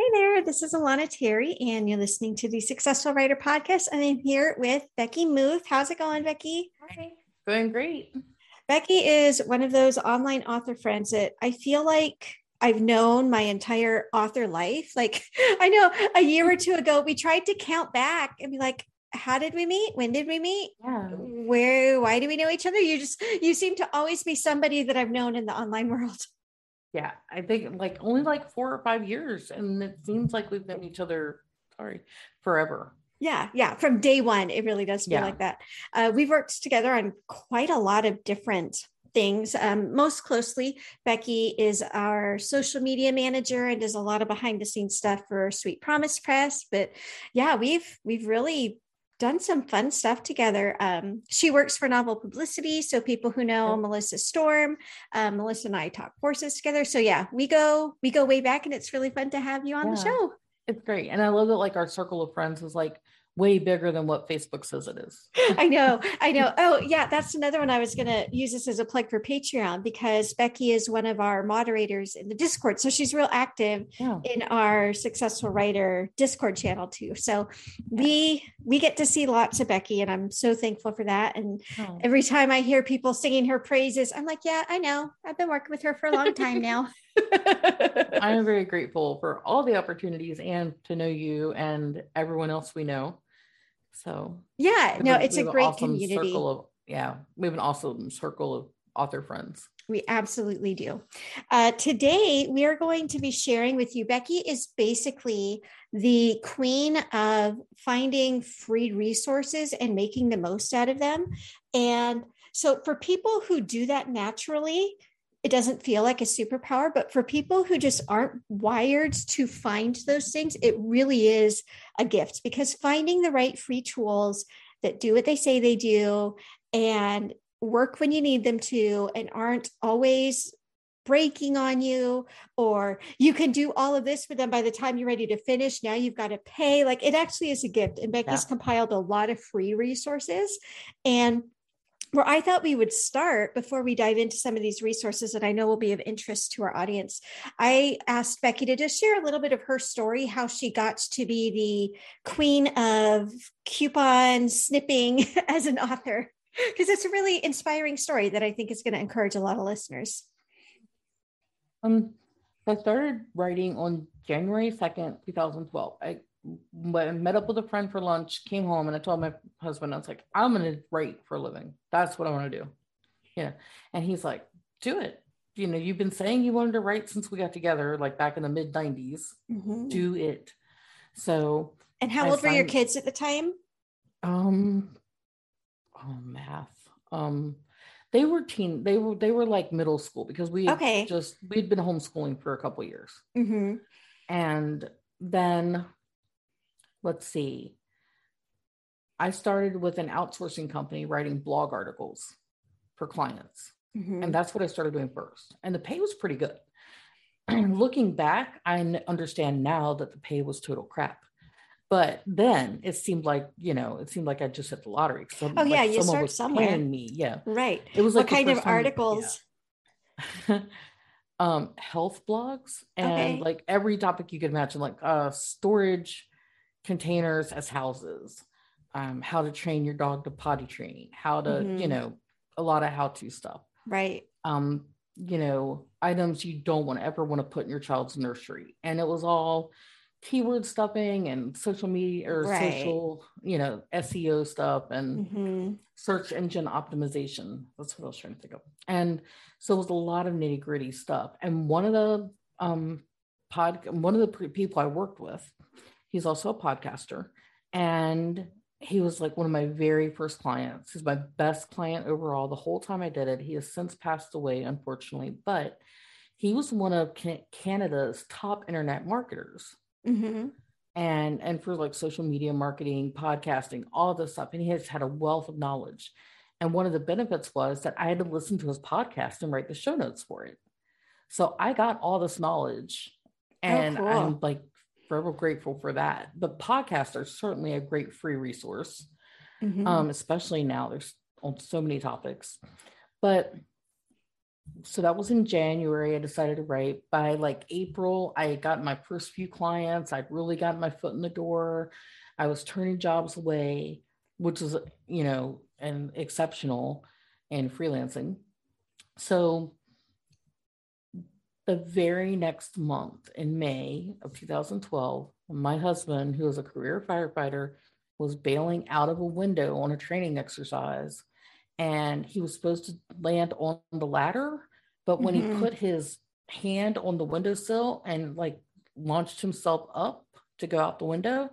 Hey there, this is Alana Terry, and you're listening to the Successful Writer Podcast. And I'm here with Becky Muth. How's it going, Becky? Hi. Going great. Becky is one of those online author friends that I feel like I've known my entire author life. Like, I know a year or two ago, we tried to count back and be like, how did we meet? When did we meet? Yeah. Where, why do we know each other? You just, you seem to always be somebody that I've known in the online world. Yeah, I think like only like four or five years, and it seems like we've known each other. Sorry, forever. Yeah, yeah. From day one, it really does feel yeah. like that. Uh, we've worked together on quite a lot of different things. Um, most closely, Becky is our social media manager and does a lot of behind the scenes stuff for Sweet Promise Press. But yeah, we've we've really done some fun stuff together. Um, she works for Novel Publicity, so people who know Melissa Storm, um, Melissa and I talk courses together. So yeah, we go we go way back, and it's really fun to have you on yeah. the show. It's great, and I love that like our circle of friends is like way bigger than what Facebook says it is. I know. I know. Oh, yeah. That's another one. I was going to use this as a plug for Patreon because Becky is one of our moderators in the Discord. So she's real active yeah. in our successful writer Discord channel too. So we we get to see lots of Becky and I'm so thankful for that. And oh. every time I hear people singing her praises, I'm like, yeah, I know. I've been working with her for a long time now. I am very grateful for all the opportunities and to know you and everyone else we know. So yeah, no, it's a great awesome community. Of, yeah, we have an awesome circle of author friends. We absolutely do. Uh, today, we are going to be sharing with you. Becky is basically the queen of finding free resources and making the most out of them. And so, for people who do that naturally, it doesn't feel like a superpower, but for people who just aren't wired to find those things, it really is a gift because finding the right free tools that do what they say they do and work when you need them to and aren't always breaking on you or you can do all of this for them by the time you're ready to finish. Now you've got to pay. Like it actually is a gift. And becky's yeah. compiled a lot of free resources and where I thought we would start before we dive into some of these resources that I know will be of interest to our audience. I asked Becky to just share a little bit of her story, how she got to be the queen of coupon snipping as an author, because it's a really inspiring story that I think is going to encourage a lot of listeners. Um, I started writing on January 2nd, 2012. I met up with a friend for lunch, came home, and I told my husband, I was like, I'm going to write for a living. That's what I want to do. Yeah. And he's like, do it. You know, you've been saying you wanted to write since we got together, like back in the mid 90s. Mm-hmm. Do it. So, and how I old signed, were your kids at the time? Um, oh, math. Um, they were teen, they were, they were like middle school because we okay. just, we'd been homeschooling for a couple years. Mm-hmm. And then let's see. I started with an outsourcing company writing blog articles for clients. Mm-hmm. And that's what I started doing first. And the pay was pretty good. Looking back, I understand now that the pay was total crap. But then it seemed like, you know, it seemed like I just hit the lottery. So, oh, yeah, you start somewhere. me. Yeah. Right. It was like what kind of articles? Yeah. um, health blogs and okay. like every topic you could imagine, like uh, storage, containers as houses, um, how to train your dog to potty training, how to, mm-hmm. you know, a lot of how to stuff. Right. Um, you know, items you don't want to ever want to put in your child's nursery. And it was all keyword stuffing and social media or right. social, you know, SEO stuff and mm-hmm. search engine optimization. That's what I was trying to think of. And so it was a lot of nitty gritty stuff. And one of the um pod one of the people I worked with He's also a podcaster. And he was like one of my very first clients. He's my best client overall the whole time I did it. He has since passed away, unfortunately, but he was one of Canada's top internet marketers. Mm-hmm. And and for like social media marketing, podcasting, all this stuff. And he has had a wealth of knowledge. And one of the benefits was that I had to listen to his podcast and write the show notes for it. So I got all this knowledge. Oh, and oh, cool. I'm like forever grateful for that. The podcasts are certainly a great free resource, mm-hmm. um, especially now. There's on so many topics, but so that was in January. I decided to write. By like April, I got my first few clients. I'd really gotten my foot in the door. I was turning jobs away, which was, you know, and exceptional in freelancing. So the very next month in May of 2012, my husband, who was a career firefighter, was bailing out of a window on a training exercise and he was supposed to land on the ladder but when mm-hmm. he put his hand on the windowsill and like launched himself up to go out the window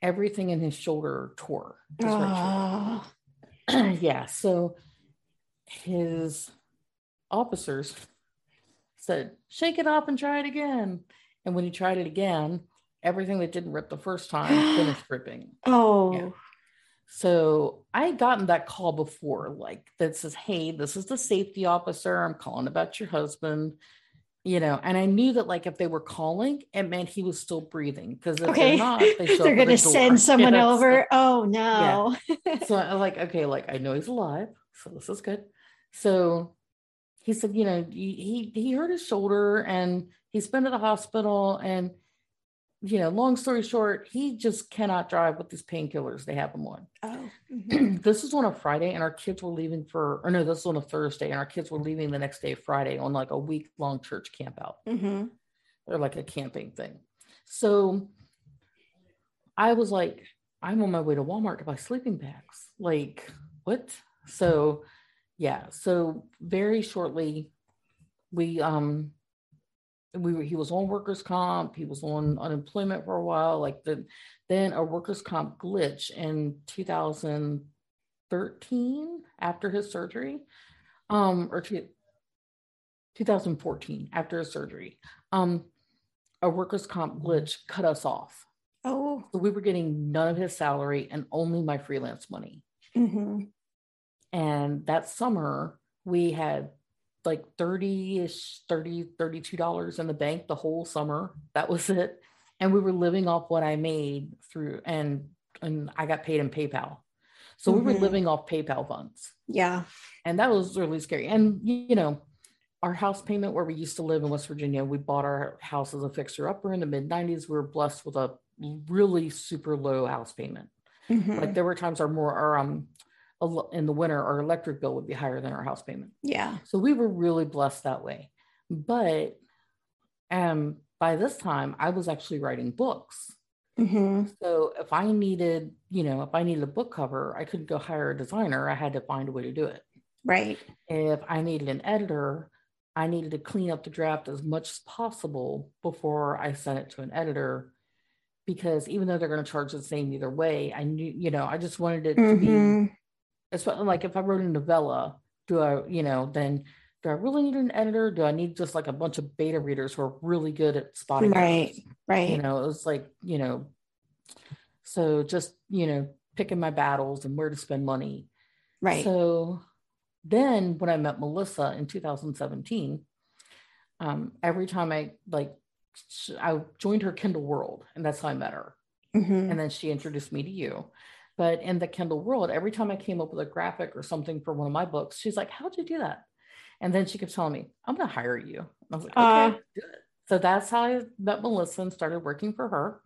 everything in his shoulder tore right yeah so his officers said shake it up and try it again and when he tried it again everything that didn't rip the first time finished ripping oh yeah. So I had gotten that call before, like that says, Hey, this is the safety officer. I'm calling about your husband, you know, and I knew that like if they were calling, it meant he was still breathing. Because if okay. they're not, they are going to send someone you know, over. So, oh no. Yeah. so I'm like, okay, like I know he's alive. So this is good. So he said, you know, he he hurt his shoulder and he's been to the hospital and you know, long story short, he just cannot drive with these painkillers they have him on. Oh, mm-hmm. this is on a Friday, and our kids were leaving for, or no, this is on a Thursday, and our kids were leaving the next day, Friday, on like a week long church camp out mm-hmm. or like a camping thing. So I was like, I'm on my way to Walmart to buy sleeping bags. Like, what? So, yeah. So, very shortly, we um we were, he was on workers comp he was on unemployment for a while like the then a workers comp glitch in 2013 after his surgery um or 2014 after his surgery um a workers comp glitch cut us off oh so we were getting none of his salary and only my freelance money mm-hmm. And that summer we had like 30-ish 30 32 dollars in the bank the whole summer. That was it. And we were living off what i made through and and i got paid in paypal. So mm-hmm. we were mm-hmm. living off paypal funds. Yeah. And that was really scary. And you know our house payment where we used to live in west virginia we bought our house as a fixer upper in the mid 90s we were blessed with a really super low house payment. Mm-hmm. like there were times our more our um in the winter, our electric bill would be higher than our house payment. Yeah. So we were really blessed that way. But um, by this time, I was actually writing books. Mm-hmm. So if I needed, you know, if I needed a book cover, I couldn't go hire a designer. I had to find a way to do it. Right. If I needed an editor, I needed to clean up the draft as much as possible before I sent it to an editor because even though they're going to charge the same either way, I knew, you know, I just wanted it mm-hmm. to be mm-hmm especially like if I wrote a novella, do I, you know, then do I really need an editor? Do I need just like a bunch of beta readers who are really good at spotting? Right, those? right. You know, it was like, you know, so just, you know, picking my battles and where to spend money. Right. So then when I met Melissa in 2017, um, every time I like, I joined her Kindle World and that's how I met her. Mm-hmm. And then she introduced me to you. But in the Kindle world, every time I came up with a graphic or something for one of my books, she's like, How'd you do that? And then she kept telling me, I'm going to hire you. And I was like, Okay, good. So that's how I met Melissa and started working for her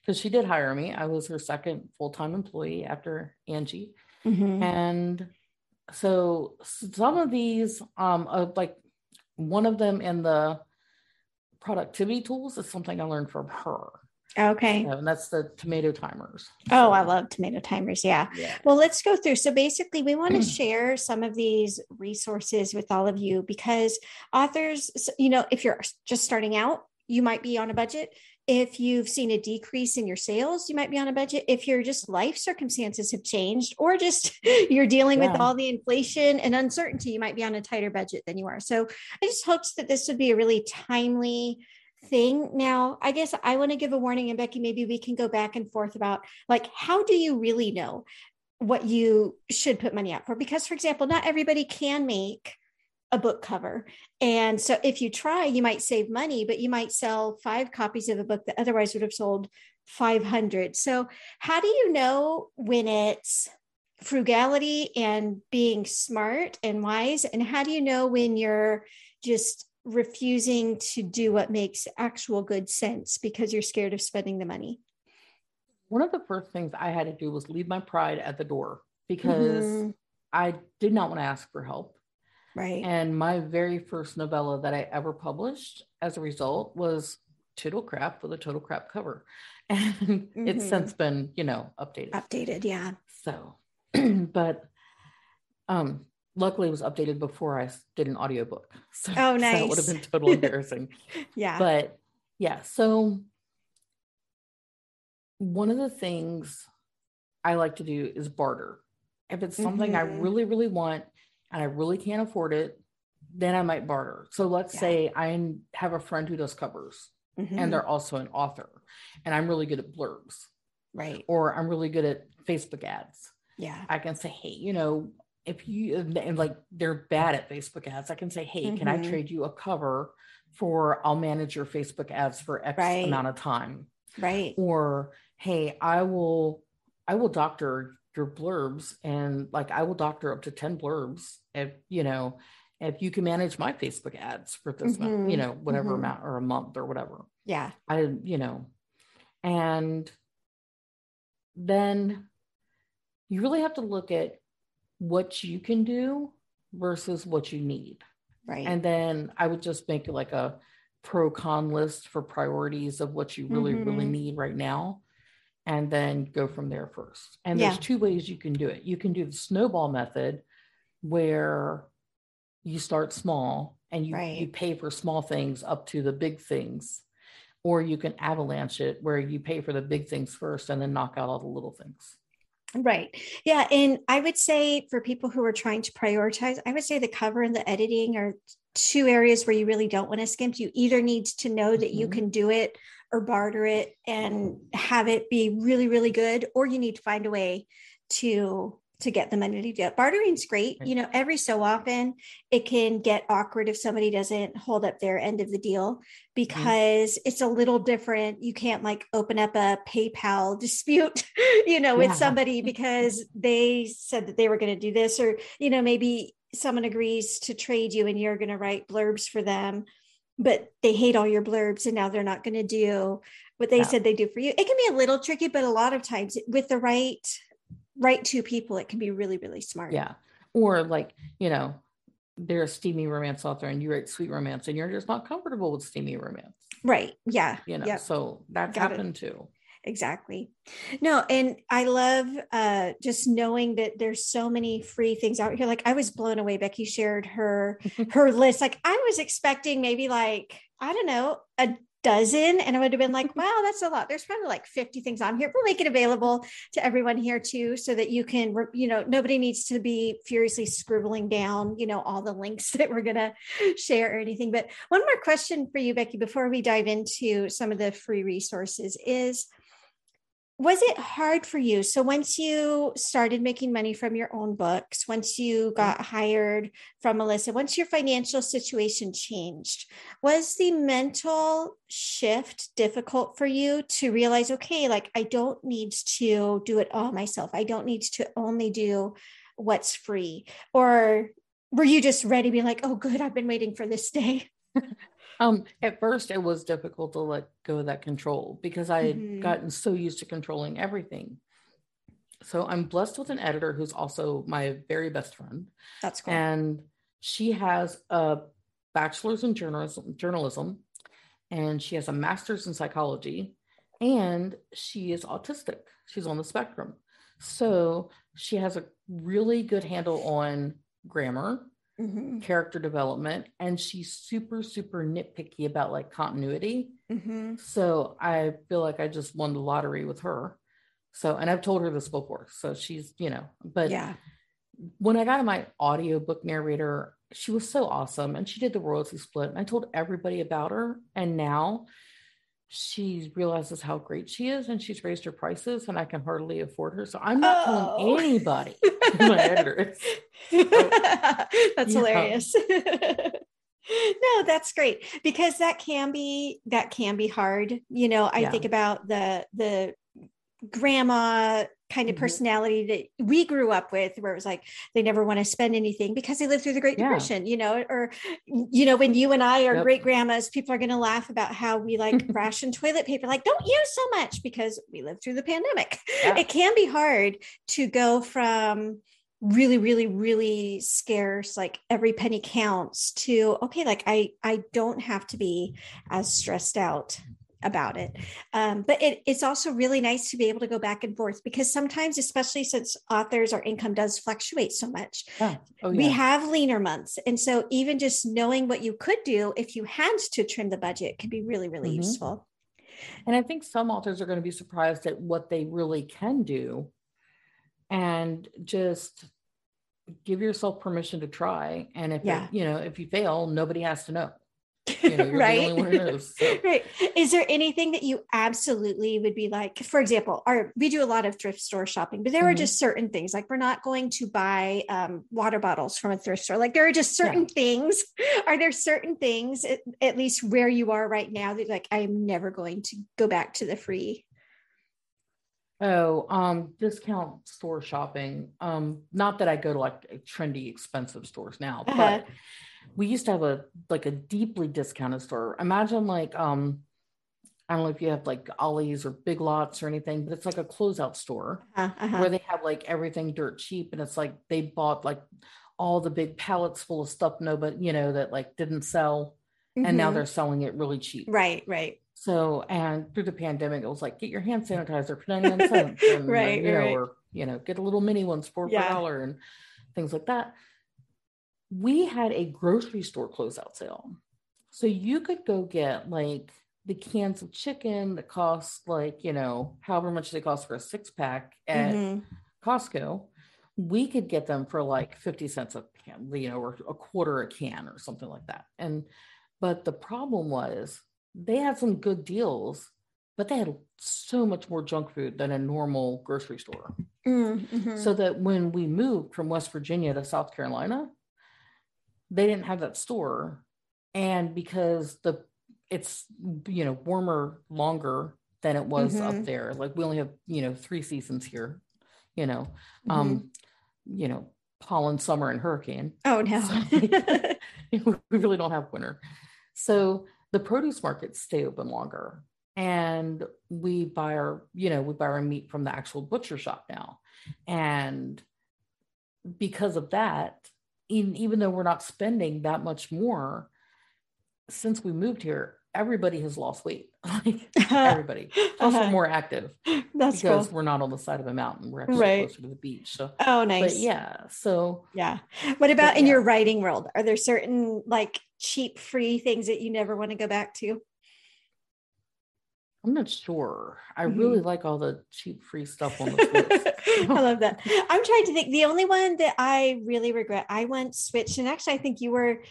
because she did hire me. I was her second full time employee after Angie. Mm-hmm. And so some of these, um, uh, like one of them in the productivity tools is something I learned from her. Okay. and that's the tomato timers. Oh, I love tomato timers. Yeah. yeah. Well, let's go through. So basically, we want to mm. share some of these resources with all of you because authors, you know, if you're just starting out, you might be on a budget. If you've seen a decrease in your sales, you might be on a budget. If your just life circumstances have changed, or just you're dealing yeah. with all the inflation and uncertainty, you might be on a tighter budget than you are. So I just hoped that this would be a really timely thing. Now, I guess I want to give a warning, and Becky, maybe we can go back and forth about like, how do you really know what you should put money out for? Because, for example, not everybody can make a book cover. And so if you try, you might save money, but you might sell five copies of a book that otherwise would have sold 500. So, how do you know when it's frugality and being smart and wise and how do you know when you're just refusing to do what makes actual good sense because you're scared of spending the money. One of the first things i had to do was leave my pride at the door because mm-hmm. i did not want to ask for help. Right. And my very first novella that i ever published as a result was total crap with a total crap cover. And mm-hmm. it's since been you know updated. Updated yeah. So but um luckily it was updated before I did an audiobook. So, oh nice. So it would have been totally embarrassing. yeah. But yeah, so one of the things I like to do is barter. If it's something mm-hmm. I really, really want and I really can't afford it, then I might barter. So let's yeah. say I have a friend who does covers mm-hmm. and they're also an author and I'm really good at blurbs. Right. Or I'm really good at Facebook ads. Yeah. I can say, hey, you know, if you and like they're bad at Facebook ads, I can say, hey, mm-hmm. can I mm-hmm. trade you a cover for I'll manage your Facebook ads for X right. amount of time. Right. Or hey, I will I will doctor your blurbs and like I will doctor up to 10 blurbs if you know if you can manage my Facebook ads for this mm-hmm. month, you know, whatever mm-hmm. amount or a month or whatever. Yeah. I, you know, and then you really have to look at what you can do versus what you need. Right. And then I would just make like a pro con list for priorities of what you really, mm-hmm. really need right now. And then go from there first. And yeah. there's two ways you can do it. You can do the snowball method where you start small and you, right. you pay for small things up to the big things. Or you can avalanche it where you pay for the big things first and then knock out all the little things. Right. Yeah. And I would say for people who are trying to prioritize, I would say the cover and the editing are two areas where you really don't want to skimp. You either need to know that mm-hmm. you can do it or barter it and have it be really, really good, or you need to find a way to to get the money to do it. Bartering's great. You know, every so often it can get awkward if somebody doesn't hold up their end of the deal because mm-hmm. it's a little different. You can't like open up a PayPal dispute, you know, with yeah. somebody because they said that they were going to do this, or, you know, maybe someone agrees to trade you and you're going to write blurbs for them, but they hate all your blurbs and now they're not going to do what they yeah. said they do for you. It can be a little tricky, but a lot of times with the right right two people, it can be really, really smart. Yeah. Or like, you know, they're a steamy romance author and you write sweet romance and you're just not comfortable with steamy romance. Right. Yeah. You know, yep. so that's Got happened it. too. Exactly. No, and I love uh just knowing that there's so many free things out here. Like I was blown away. Becky shared her her list. Like I was expecting maybe like, I don't know, a dozen and I would have been like, wow, that's a lot. There's probably like 50 things on here. We'll make it available to everyone here too, so that you can, you know, nobody needs to be furiously scribbling down, you know, all the links that we're going to share or anything. But one more question for you, Becky, before we dive into some of the free resources is, was it hard for you? So once you started making money from your own books once you mm-hmm. got hired from melissa once your financial situation changed was the mental shift difficult for you to realize okay like i don't need to do it all myself. I don't need to only do what's free or were you just ready to be like oh good i've been waiting for this day Um, at first, it was difficult to let go of that control because I had mm-hmm. gotten so used to controlling everything. So I'm blessed with an editor who's also my very best friend. That's cool. And she has a bachelor's in journalism, journalism, and she has a master's in psychology, and she is autistic. She's on the spectrum. So she has a really good handle on grammar mm-hmm. character development and she's super super nitpicky about like continuity mm-hmm. so i feel like i just won the lottery with her so and i've told her this before so she's you know but yeah when i got my audiobook narrator she was so awesome and she did the royalty split and i told everybody about her and now she realizes how great she is and she's raised her prices and I can hardly afford her. So I'm not oh. telling anybody my editor. that's hilarious. no, that's great because that can be that can be hard. You know, I yeah. think about the the grandma kind of mm-hmm. personality that we grew up with where it was like they never want to spend anything because they lived through the great yeah. depression you know or you know when you and i are yep. great grandmas people are going to laugh about how we like ration toilet paper like don't use so much because we lived through the pandemic yeah. it can be hard to go from really really really scarce like every penny counts to okay like i i don't have to be as stressed out about it. Um, but it, it's also really nice to be able to go back and forth because sometimes, especially since authors, our income does fluctuate so much. Oh, yeah. We have leaner months. And so even just knowing what you could do if you had to trim the budget could be really, really mm-hmm. useful. And I think some authors are going to be surprised at what they really can do and just give yourself permission to try. And if yeah. it, you know, if you fail, nobody has to know. You know, right. So. right. Is there anything that you absolutely would be like, for example, our, we do a lot of thrift store shopping, but there mm-hmm. are just certain things like we're not going to buy um, water bottles from a thrift store. Like there are just certain yeah. things. Are there certain things, at, at least where you are right now, that like I'm never going to go back to the free Oh, um, discount store shopping. Um, not that I go to like trendy, expensive stores now, uh-huh. but we used to have a like a deeply discounted store. Imagine like um I don't know if you have like Ollie's or Big Lots or anything, but it's like a closeout store uh-huh, uh-huh. where they have like everything dirt cheap, and it's like they bought like all the big pallets full of stuff nobody you know that like didn't sell, mm-hmm. and now mm-hmm. they're selling it really cheap. Right, right. So and through the pandemic, it was like get your hand sanitizer for ninety nine cents, and, right, you know, or you know get a little mini ones for a yeah. dollar and things like that we had a grocery store closeout sale. So you could go get like the cans of chicken that cost like, you know, however much they cost for a six pack at mm-hmm. Costco. We could get them for like 50 cents a can, you know, or a quarter a can or something like that. And, but the problem was they had some good deals, but they had so much more junk food than a normal grocery store. Mm-hmm. So that when we moved from West Virginia to South Carolina, they didn't have that store. And because the it's you know warmer longer than it was mm-hmm. up there like we only have you know three seasons here you know mm-hmm. um you know pollen summer and hurricane. Oh no. So, we really don't have winter. So the produce markets stay open longer. And we buy our you know we buy our meat from the actual butcher shop now. And because of that in, even though we're not spending that much more since we moved here everybody has lost weight like everybody also uh-huh. more active that's because cool. we're not on the side of a mountain we're actually right. closer to the beach so oh nice but yeah so yeah what about but, in yeah. your writing world are there certain like cheap free things that you never want to go back to I'm not sure. I mm-hmm. really like all the cheap free stuff on this list. I love that. I'm trying to think. The only one that I really regret, I went switched, and actually, I think you were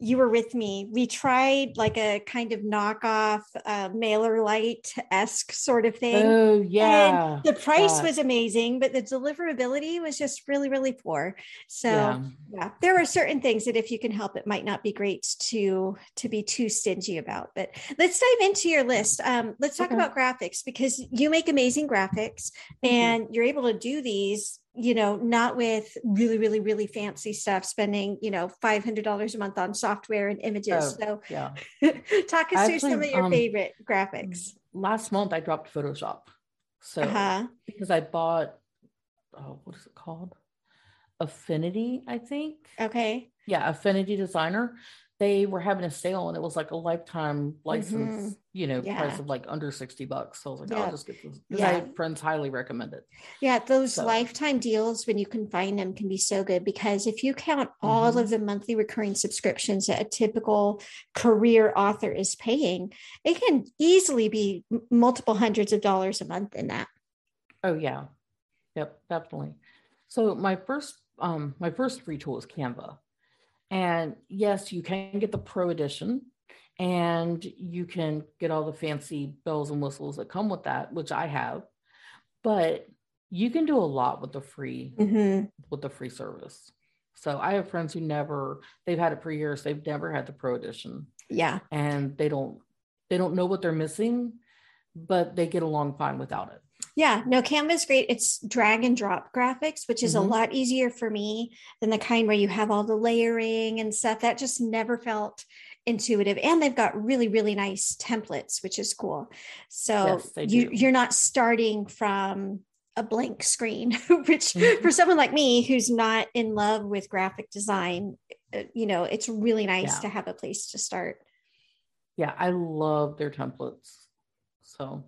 you were with me. We tried like a kind of knockoff uh, MailerLite esque sort of thing. Oh, yeah. And the price was amazing, but the deliverability was just really, really poor. So, yeah. yeah. there are certain things that if you can help, it might not be great to to be too stingy about. But let's dive into your list. Um, let's talk okay. about graphics because you make amazing graphics mm-hmm. and you're able to do these you know, not with really, really, really fancy stuff, spending, you know, $500 a month on software and images. Oh, so yeah. talk us Actually, through some of your um, favorite graphics. Last month I dropped Photoshop. So uh-huh. because I bought, oh, what is it called? Affinity, I think. Okay. Yeah, Affinity Designer they were having a sale and it was like a lifetime license, mm-hmm. you know, yeah. price of like under 60 bucks. So I was like, yeah. I'll just get this. Yeah. I friends highly recommend it. Yeah, those so. lifetime deals when you can find them can be so good because if you count all mm-hmm. of the monthly recurring subscriptions that a typical career author is paying, it can easily be multiple hundreds of dollars a month in that. Oh yeah. Yep, definitely. So my first um my first free tool is Canva. And yes, you can get the pro edition and you can get all the fancy bells and whistles that come with that, which I have. But you can do a lot with the free mm-hmm. with the free service. So I have friends who never they've had it for years, they've never had the pro edition. Yeah. And they don't they don't know what they're missing, but they get along fine without it. Yeah, no, Canva is great. It's drag and drop graphics, which is mm-hmm. a lot easier for me than the kind where you have all the layering and stuff. That just never felt intuitive. And they've got really, really nice templates, which is cool. So yes, you, you're not starting from a blank screen, which mm-hmm. for someone like me who's not in love with graphic design, uh, you know, it's really nice yeah. to have a place to start. Yeah, I love their templates. So,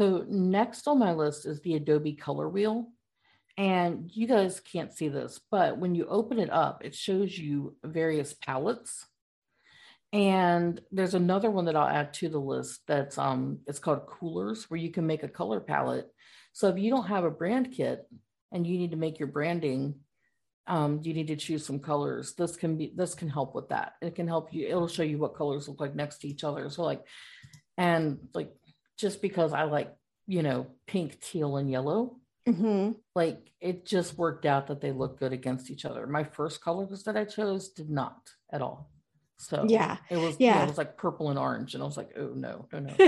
so next on my list is the Adobe Color Wheel. And you guys can't see this, but when you open it up, it shows you various palettes. And there's another one that I'll add to the list that's um it's called Coolors where you can make a color palette so if you don't have a brand kit and you need to make your branding, um, you need to choose some colors. This can be this can help with that. It can help you. It'll show you what colors look like next to each other. So like, and like just because I like you know pink, teal, and yellow, mm-hmm. like it just worked out that they look good against each other. My first colors that I chose did not at all. So yeah, it was yeah, yeah it was like purple and orange, and I was like, oh no, no, no.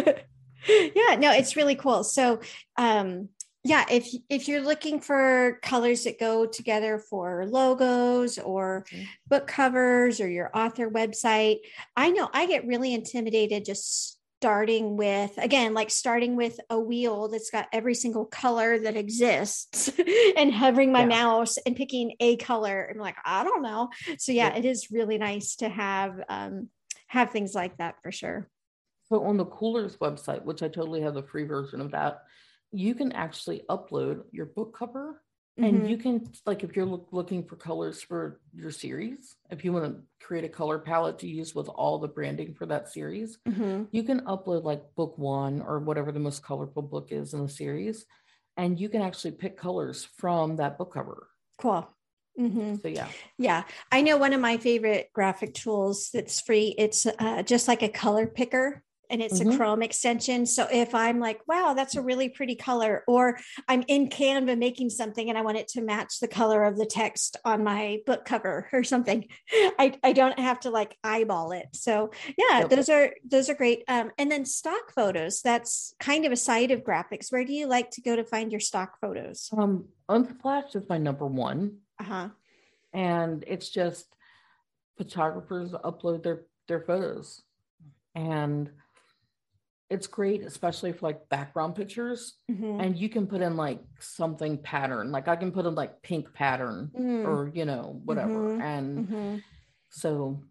yeah, no, it's really cool. So, um, yeah, if if you're looking for colors that go together for logos or mm-hmm. book covers or your author website, I know I get really intimidated just starting with again like starting with a wheel that's got every single color that exists and hovering my yeah. mouse and picking a color i'm like i don't know so yeah, yeah. it is really nice to have um have things like that for sure so on the Coolors website, which I totally have the free version of that, you can actually upload your book cover mm-hmm. and you can like if you're look, looking for colors for your series if you want to create a color palette to use with all the branding for that series mm-hmm. you can upload like book one or whatever the most colorful book is in the series and you can actually pick colors from that book cover cool Mm-hmm. So yeah, yeah. I know one of my favorite graphic tools that's free. It's uh, just like a color picker, and it's mm-hmm. a Chrome extension. So if I'm like, wow, that's a really pretty color, or I'm in Canva making something and I want it to match the color of the text on my book cover or something, I, I don't have to like eyeball it. So yeah, yep. those are those are great. Um, and then stock photos, that's kind of a side of graphics. Where do you like to go to find your stock photos? Um, Unsplash is my number one. Uh-huh. And it's just photographers upload their their photos and it's great, especially for like background pictures. Mm-hmm. And you can put in like something pattern, like I can put in like pink pattern mm. or, you know, whatever. Mm-hmm. And mm-hmm. so,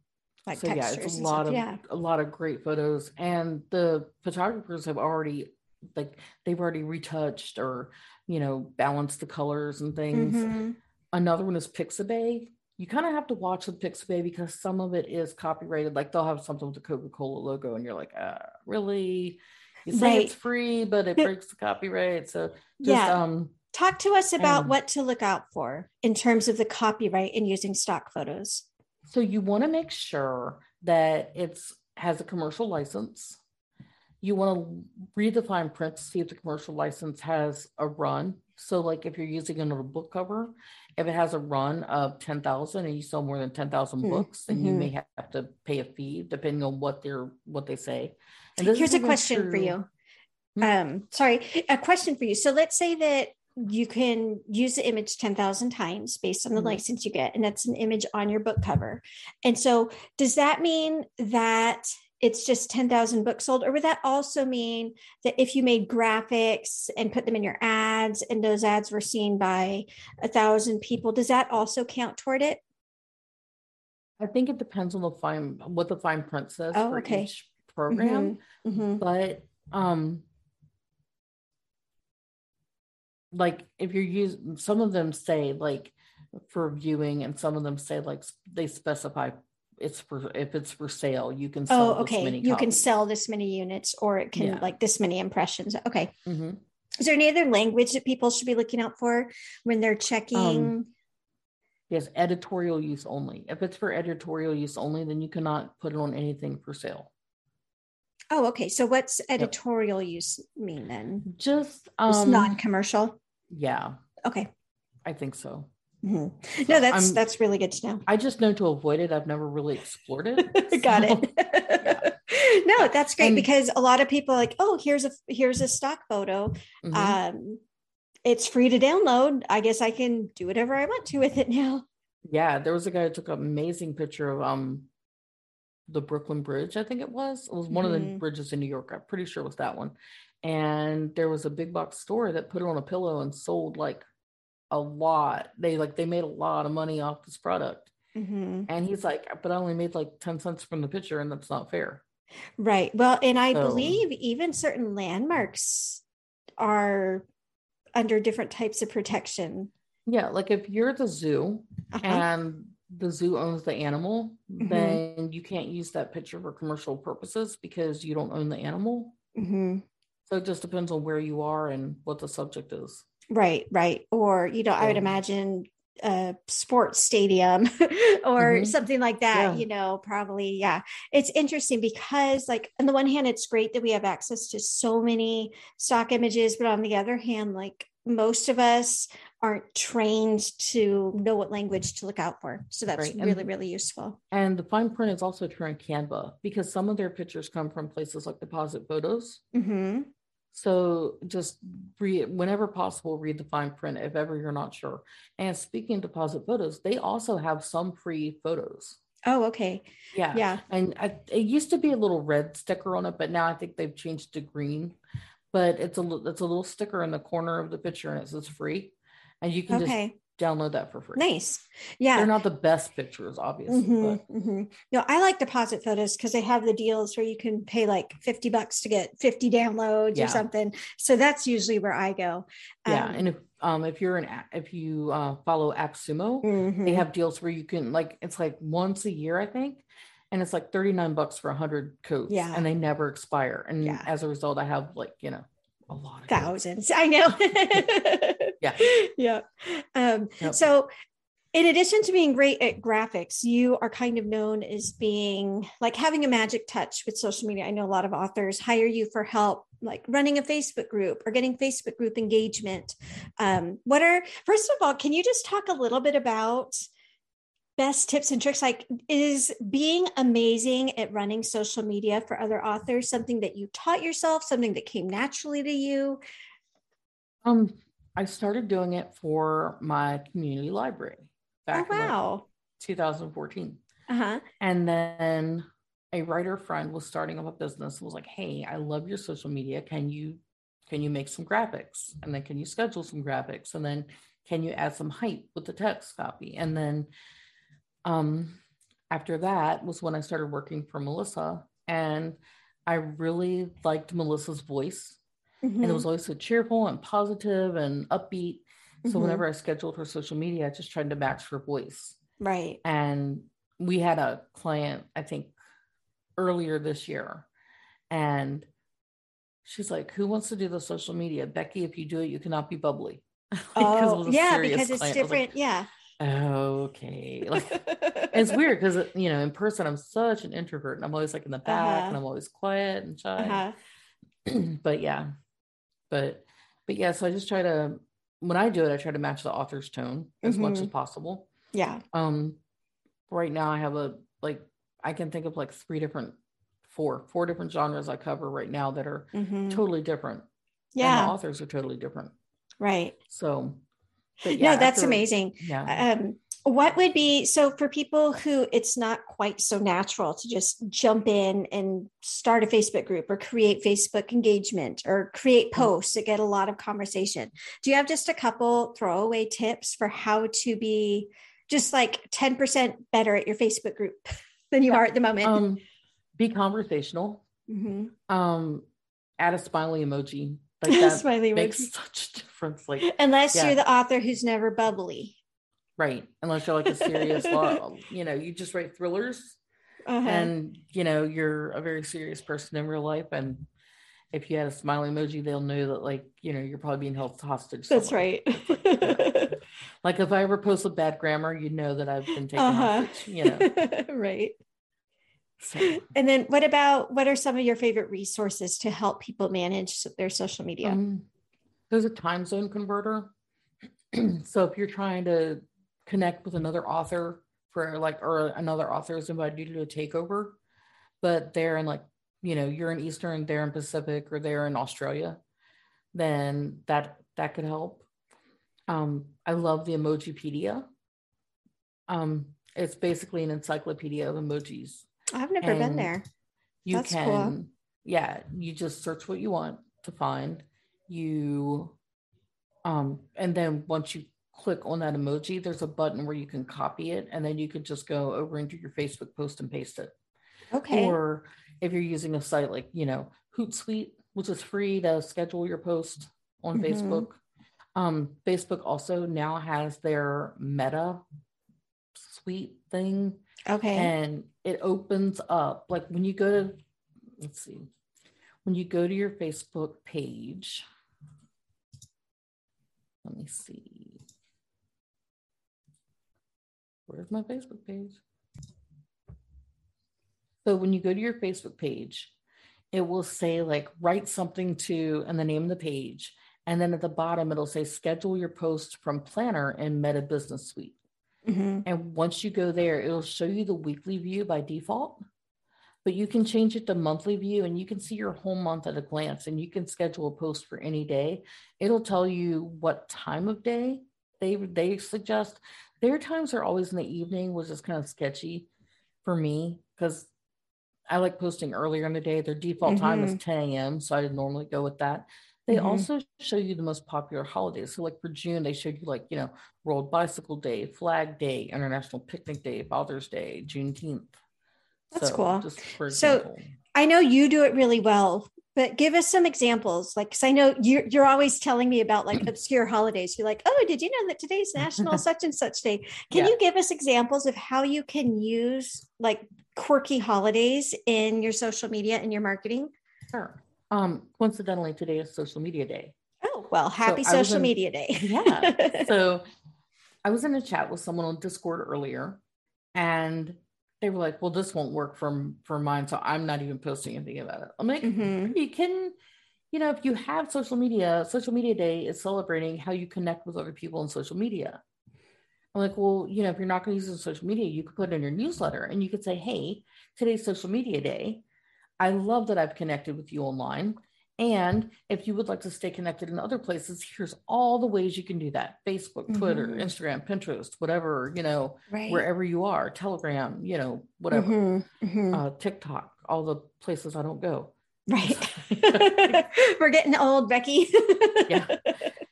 like so yeah, it's a lot stuff. of yeah. a lot of great photos. And the photographers have already like they've already retouched or, you know, balanced the colors and things. Mm-hmm. Another one is Pixabay you kind of have to watch the Pixabay because some of it is copyrighted. Like they'll have something with the Coca Cola logo, and you're like, uh, really? You say right. it's free, but it breaks the copyright. So just, yeah. Um, Talk to us about what to look out for in terms of the copyright in using stock photos. So you want to make sure that it's has a commercial license. You want to read the fine print to see if the commercial license has a run. So, like if you're using it on a book cover, if it has a run of 10,000 and you sell more than 10,000 mm-hmm. books, then mm-hmm. you may have to pay a fee depending on what they're what they say. And here's a question true. for you. Hmm? Um, sorry, a question for you. So let's say that you can use the image 10,000 times based on the mm-hmm. license you get, and that's an image on your book cover. And so, does that mean that it's just 10,000 books sold? Or would that also mean that if you made graphics and put them in your ads and those ads were seen by a thousand people, does that also count toward it? I think it depends on the fine, what the fine print says oh, for okay. each program. Mm-hmm. Mm-hmm. But, um, like if you're using some of them say like for viewing and some of them say like they specify it's for if it's for sale you can sell oh okay. you copies. can sell this many units or it can yeah. like this many impressions. Okay. Mm-hmm. is there any other language that people should be looking out for when they're checking? Um, yes editorial use only. If it's for editorial use only then you cannot put it on anything for sale. Oh okay. So what's editorial yep. use mean then? Just um, non-commercial? Yeah. Okay. I think so Mm-hmm. No, that's I'm, that's really good to know. I just know to avoid it. I've never really explored it. Got so, it. yeah. no, that's great and, because a lot of people like, oh, here's a here's a stock photo. Mm-hmm. Um, it's free to download. I guess I can do whatever I want to with it now. Yeah, there was a guy who took an amazing picture of um the Brooklyn Bridge, I think it was. It was one mm-hmm. of the mm-hmm. bridges in New York. I'm pretty sure it was that one. And there was a big box store that put it on a pillow and sold like a lot. They like they made a lot of money off this product. Mm-hmm. And he's like, but I only made like 10 cents from the picture, and that's not fair. Right. Well, and I so, believe even certain landmarks are under different types of protection. Yeah. Like if you're the zoo uh-huh. and the zoo owns the animal, mm-hmm. then you can't use that picture for commercial purposes because you don't own the animal. Mm-hmm. So it just depends on where you are and what the subject is. Right, right. Or, you know, I would imagine a sports stadium or mm-hmm. something like that, yeah. you know, probably. Yeah. It's interesting because, like, on the one hand, it's great that we have access to so many stock images, but on the other hand, like, most of us aren't trained to know what language to look out for. So that's right. really, really useful. And the fine print is also true in Canva because some of their pictures come from places like Deposit Photos. Mm-hmm. So just read whenever possible, read the fine print if ever you're not sure. And speaking of deposit photos, they also have some free photos. Oh, okay. Yeah. Yeah. And I, it used to be a little red sticker on it, but now I think they've changed to green. But it's a it's a little sticker in the corner of the picture and it says free. And you can okay. just download that for free. Nice. Yeah. They're not the best pictures, obviously. Mm-hmm, mm-hmm. No, I like deposit photos because they have the deals where you can pay like 50 bucks to get 50 downloads yeah. or something. So that's usually where I go. Um, yeah. And if um if you're an if you uh follow AppSumo, mm-hmm. they have deals where you can like it's like once a year, I think. And it's like 39 bucks for 100 coats. Yeah. And they never expire. And yeah. as a result, I have like, you know, a lot of thousands. Coats. I know. yeah. Yeah. Um, yep. So, in addition to being great at graphics, you are kind of known as being like having a magic touch with social media. I know a lot of authors hire you for help, like running a Facebook group or getting Facebook group engagement. Um, what are, first of all, can you just talk a little bit about? best tips and tricks like is being amazing at running social media for other authors something that you taught yourself something that came naturally to you um I started doing it for my community library back oh, wow. in 2014. Uh-huh. And then a writer friend was starting up a business was like, Hey, I love your social media. Can you can you make some graphics? And then can you schedule some graphics? And then can you add some hype with the text copy? And then um after that was when I started working for Melissa. And I really liked Melissa's voice Mm-hmm. And it was mm-hmm. always so cheerful and positive and upbeat. So mm-hmm. whenever I scheduled her social media, I just tried to match her voice. Right. And we had a client, I think, earlier this year. And she's like, Who wants to do the social media? Becky, if you do it, you cannot be bubbly. oh, yeah, because it's client. different. Like, yeah. Okay. Like, it's weird because, you know, in person, I'm such an introvert and I'm always like in the back uh-huh. and I'm always quiet and shy. Uh-huh. but yeah, but but yeah so i just try to when i do it i try to match the author's tone as mm-hmm. much as possible. Yeah. Um right now i have a like i can think of like three different four four different genres i cover right now that are mm-hmm. totally different. Yeah. authors are totally different. Right. So yeah, no that's after, amazing. Yeah. Um what would be so for people who it's not quite so natural to just jump in and start a facebook group or create facebook engagement or create mm-hmm. posts that get a lot of conversation do you have just a couple throwaway tips for how to be just like 10% better at your facebook group than you yeah. are at the moment um, be conversational mm-hmm. um, add a smiley emoji like that smiley makes emoji. such a difference like unless yeah. you're the author who's never bubbly Right. Unless you're like a serious law, you know, you just write thrillers uh-huh. and, you know, you're a very serious person in real life. And if you had a smiley emoji, they'll know that, like, you know, you're probably being held hostage. Somewhere. That's right. Like, like, if I ever post a bad grammar, you know that I've been taken uh-huh. hostage, you know. right. So. And then what about what are some of your favorite resources to help people manage their social media? Um, there's a time zone converter. so if you're trying to connect with another author for like or another author is invited you to do a takeover but they're in like you know you're in Eastern, they're in Pacific, or they're in Australia, then that that could help. Um, I love the Emojipedia. Um, it's basically an encyclopedia of emojis. I've never and been there. You That's can, cool. yeah, you just search what you want to find. You, um, and then once you click on that emoji, there's a button where you can copy it, and then you could just go over into your Facebook post and paste it. Okay. Or if you're using a site like you know Hootsuite, which is free to schedule your post on mm-hmm. Facebook. Um, Facebook also now has their Meta suite thing. Okay. And it opens up like when you go to let's see. When you go to your Facebook page, let me see. Where's my Facebook page? So when you go to your Facebook page, it will say like write something to and the name of the page. And then at the bottom, it'll say schedule your post from Planner and Meta Business Suite. Mm-hmm. And once you go there, it'll show you the weekly view by default, but you can change it to monthly view and you can see your whole month at a glance and you can schedule a post for any day. It'll tell you what time of day they they suggest. Their times are always in the evening, which is kind of sketchy for me because I like posting earlier in the day. Their default mm-hmm. time is mm-hmm. 10 a.m. So I normally go with that. They mm-hmm. also show you the most popular holidays. So, like for June, they showed you like, you know, World Bicycle Day, Flag Day, International Picnic Day, Father's Day, Juneteenth. That's so, cool. so I know you do it really well, but give us some examples. Like, cause I know you're, you're always telling me about like obscure holidays. You're like, oh, did you know that today's National such and such day? Can yeah. you give us examples of how you can use like quirky holidays in your social media and your marketing? Sure. Um, coincidentally, today is social media day. Oh, well, happy so social in, media day. yeah. So I was in a chat with someone on Discord earlier and they were like, well, this won't work for, for mine. So I'm not even posting anything about it. I'm like, mm-hmm. you can, you know, if you have social media, social media day is celebrating how you connect with other people on social media. I'm like, well, you know, if you're not going to use social media, you could put it in your newsletter and you could say, hey, today's social media day. I love that I've connected with you online. And if you would like to stay connected in other places, here's all the ways you can do that Facebook, Twitter, mm-hmm. Instagram, Pinterest, whatever, you know, right. wherever you are, Telegram, you know, whatever, mm-hmm. Mm-hmm. Uh, TikTok, all the places I don't go. Right. We're getting old, Becky. yeah.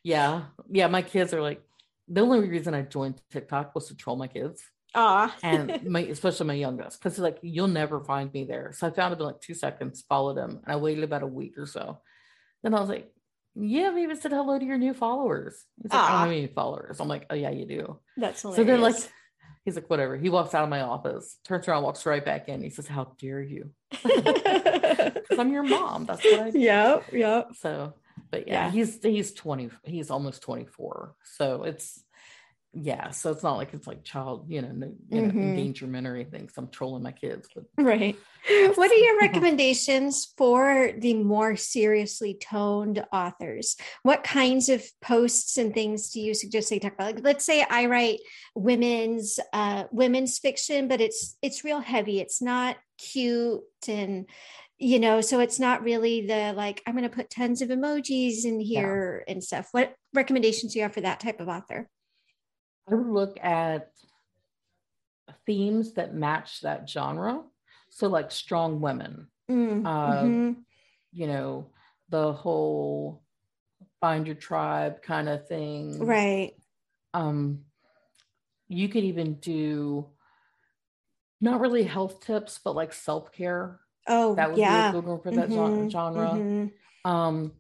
Yeah. Yeah. My kids are like, the only reason I joined TikTok was to troll my kids. Ah, and my especially my youngest, because like you'll never find me there. So I found him in like two seconds, followed him, and I waited about a week or so. Then I was like, "Yeah, we even said hello to your new followers." He's like, "I don't have any followers." I'm like, "Oh yeah, you do." That's hilarious. So then like he's like, "Whatever." He walks out of my office, turns around, walks right back in. He says, "How dare you?" Because I'm your mom. That's what I do. Yep. Yep. So, but yeah, yeah, he's he's 20. He's almost 24. So it's yeah so it's not like it's like child you know, no, you mm-hmm. know endangerment or anything so i'm trolling my kids but right. What are your recommendations for the more seriously toned authors? What kinds of posts and things do you suggest they talk about? Like let's say i write women's uh women's fiction but it's it's real heavy. It's not cute and you know so it's not really the like i'm going to put tons of emojis in here yeah. and stuff. What recommendations do you have for that type of author I would look at themes that match that genre. So, like strong women, mm, uh, mm-hmm. you know, the whole find your tribe kind of thing. Right. Um, you could even do not really health tips, but like self care. Oh, that would yeah. be a good one for that mm-hmm. genre. Mm-hmm. Um,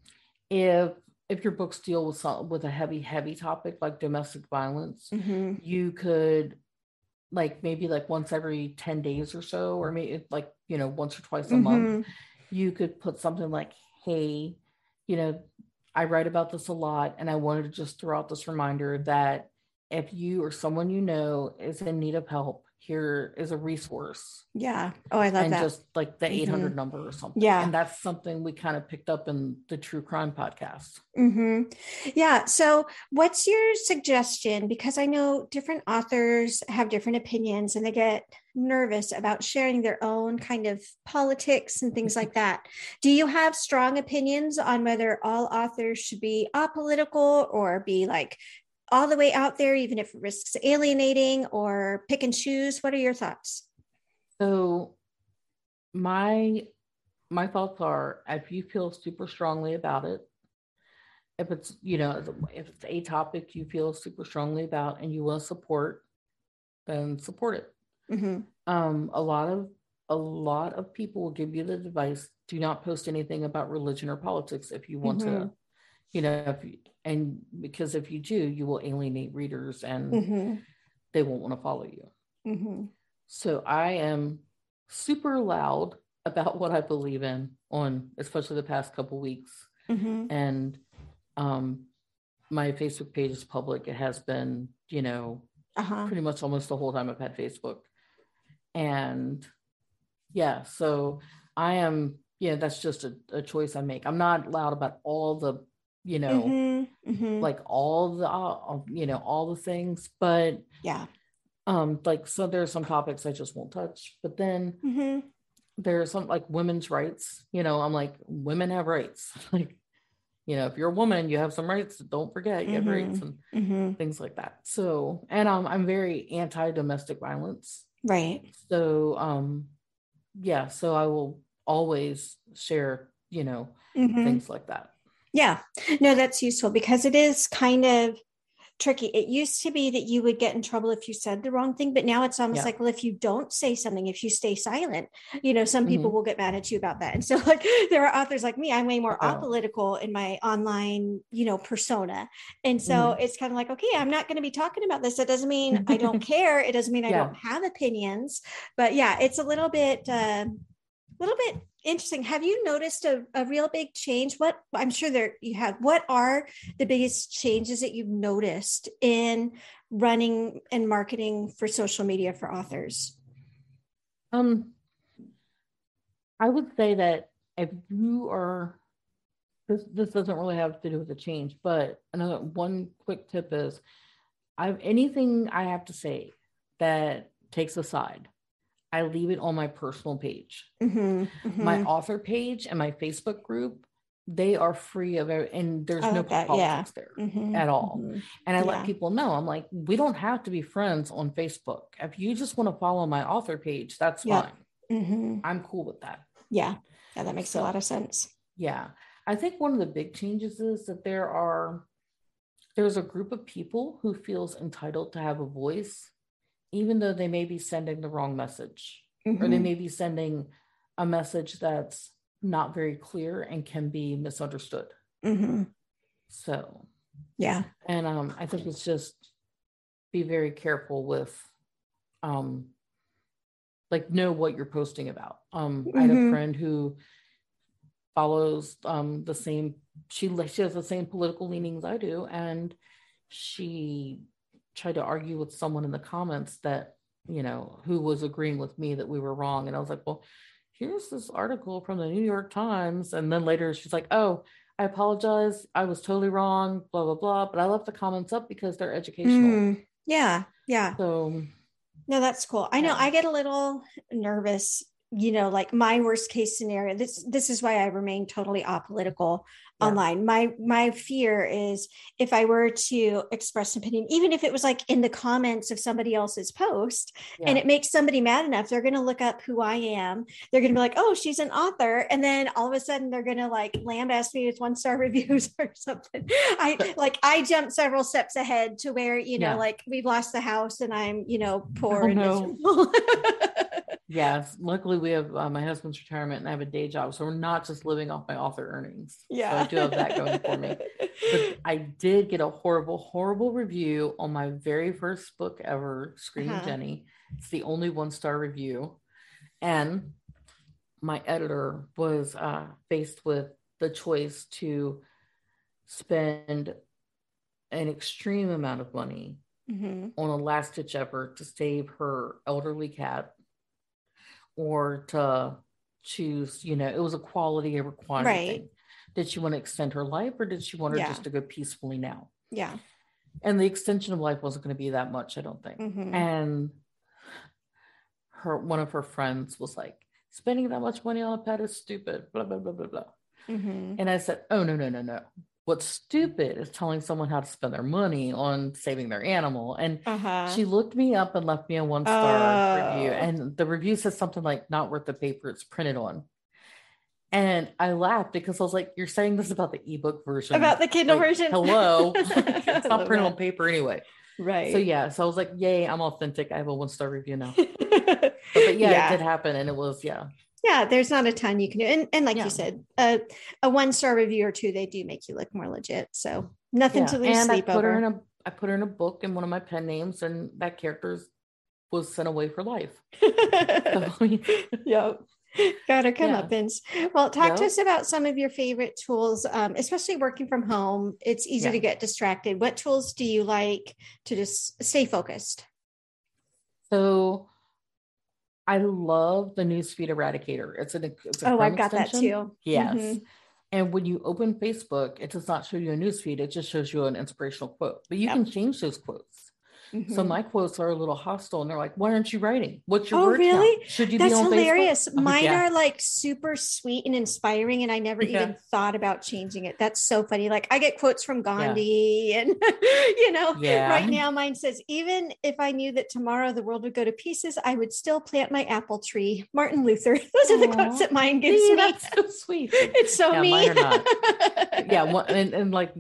if if your books deal with some, with a heavy heavy topic like domestic violence mm-hmm. you could like maybe like once every 10 days or so or maybe like you know once or twice a mm-hmm. month you could put something like hey you know i write about this a lot and i wanted to just throw out this reminder that if you or someone you know is in need of help here is a resource. Yeah. Oh, I love it. and that. just like the 800 mm-hmm. number or something. Yeah. And that's something we kind of picked up in the true crime podcast. Mm-hmm. Yeah. So, what's your suggestion? Because I know different authors have different opinions and they get nervous about sharing their own kind of politics and things like that. Do you have strong opinions on whether all authors should be apolitical or be like all the way out there, even if it risks alienating or pick and choose? What are your thoughts? So, my my thoughts are if you feel super strongly about it, if it's you know if it's a topic you feel super strongly about and you want to support, then support it. Mm-hmm. Um, a lot of a lot of people will give you the advice: do not post anything about religion or politics if you want mm-hmm. to you know if you, and because if you do you will alienate readers and mm-hmm. they won't want to follow you mm-hmm. so i am super loud about what i believe in on especially the past couple weeks mm-hmm. and um my facebook page is public it has been you know uh-huh. pretty much almost the whole time i've had facebook and yeah so i am yeah that's just a, a choice i make i'm not loud about all the you know mm-hmm, mm-hmm. like all the uh, you know all the things but yeah um like so there's some topics i just won't touch but then mm-hmm. there's some like women's rights you know i'm like women have rights like you know if you're a woman you have some rights don't forget you have mm-hmm. rights and mm-hmm. things like that so and um, i'm very anti-domestic violence right so um yeah so i will always share you know mm-hmm. things like that yeah, no, that's useful because it is kind of tricky. It used to be that you would get in trouble if you said the wrong thing, but now it's almost yeah. like, well, if you don't say something, if you stay silent, you know, some people mm-hmm. will get mad at you about that. And so, like, there are authors like me, I'm way more oh. apolitical in my online, you know, persona. And so mm-hmm. it's kind of like, okay, I'm not going to be talking about this. That doesn't mean I don't care. It doesn't mean I yeah. don't have opinions. But yeah, it's a little bit, a uh, little bit interesting. Have you noticed a, a real big change? What I'm sure there you have. What are the biggest changes that you've noticed in running and marketing for social media for authors? Um, I would say that if you are this this doesn't really have to do with the change, but another one quick tip is I've anything I have to say that takes a side I leave it on my personal page. Mm-hmm, mm-hmm. My author page and my Facebook group, they are free of it, and there's no that, politics yeah. there mm-hmm, at all. Mm-hmm. And I yeah. let people know, I'm like, we don't have to be friends on Facebook. If you just want to follow my author page, that's fine. Mm-hmm. I'm cool with that. Yeah. Yeah, that makes so, a lot of sense. Yeah. I think one of the big changes is that there are there's a group of people who feels entitled to have a voice even though they may be sending the wrong message mm-hmm. or they mm-hmm. may be sending a message that's not very clear and can be misunderstood. Mm-hmm. So, yeah. And um, I think it's just be very careful with, um, like, know what you're posting about. Um, mm-hmm. I had a mm-hmm. friend who follows um the same she she has the same political leanings I do and she tried to argue with someone in the comments that you know who was agreeing with me that we were wrong. And i was like well here's this article from the new york times. And then later she's like oh i apologize. I was totally wrong blah blah blah. But i left the comments up because they're educational. Mm, yeah yeah. So no that's cool. I know yeah. i get a little nervous you know like my worst case scenario this this is why i remain totally apolitical yeah. online my my fear is if i were to express an opinion even if it was like in the comments of somebody else's post yeah. and it makes somebody mad enough they're going to look up who i am they're going to be like oh she's an author and then all of a sudden they're going to like lambast me with one star reviews or something i like i jumped several steps ahead to where you know yeah. like we've lost the house and i'm you know poor oh, and no. Yes, luckily we have uh, my husband's retirement and I have a day job, so we're not just living off my author earnings. Yeah, so I do have that going for me. But I did get a horrible, horrible review on my very first book ever, Screaming uh-huh. Jenny. It's the only one star review, and my editor was uh, faced with the choice to spend an extreme amount of money mm-hmm. on a last ditch effort to save her elderly cat or to choose, you know, it was a quality over quantity right. thing. Did she want to extend her life or did she want her yeah. just to go peacefully now? Yeah. And the extension of life wasn't going to be that much, I don't think. Mm-hmm. And her one of her friends was like, spending that much money on a pet is stupid, blah, blah, blah, blah, blah. Mm-hmm. And I said, Oh no, no, no, no. What's stupid is telling someone how to spend their money on saving their animal. And uh-huh. she looked me up and left me a one star oh. review. And the review says something like, not worth the paper it's printed on. And I laughed because I was like, You're saying this about the ebook version. About the Kindle like, version. Hello. it's not printed on paper anyway. Right. So yeah. So I was like, Yay, I'm authentic. I have a one star review now. but, but yeah, yeah, it did happen. And it was, yeah yeah there's not a ton you can do and, and like yeah. you said a, a one star review or two they do make you look more legit so nothing yeah. to lose and sleep I put over her in a I put her in a book in one of my pen names and that character was sent away for life so, yep got her comeuppance yeah. well talk yep. to us about some of your favorite tools um, especially working from home it's easy yeah. to get distracted what tools do you like to just stay focused so I love the newsfeed eradicator. It's an it's a oh, I've got extension. that too. Yes. Mm-hmm. And when you open Facebook, it does not show you a newsfeed. It just shows you an inspirational quote. But you yep. can change those quotes. Mm-hmm. So my quotes are a little hostile, and they're like, "Why aren't you writing? What's your oh, word really? Count? Should you That's be on hilarious. Facebook? Mine yeah. are like super sweet and inspiring, and I never yeah. even thought about changing it. That's so funny. Like I get quotes from Gandhi, yeah. and you know, right now mine says, "Even if I knew that tomorrow the world would go to pieces, I would still plant my apple tree." Martin Luther. Those are the quotes that mine gives me. That's so sweet. It's so yeah, me. yeah, and, and like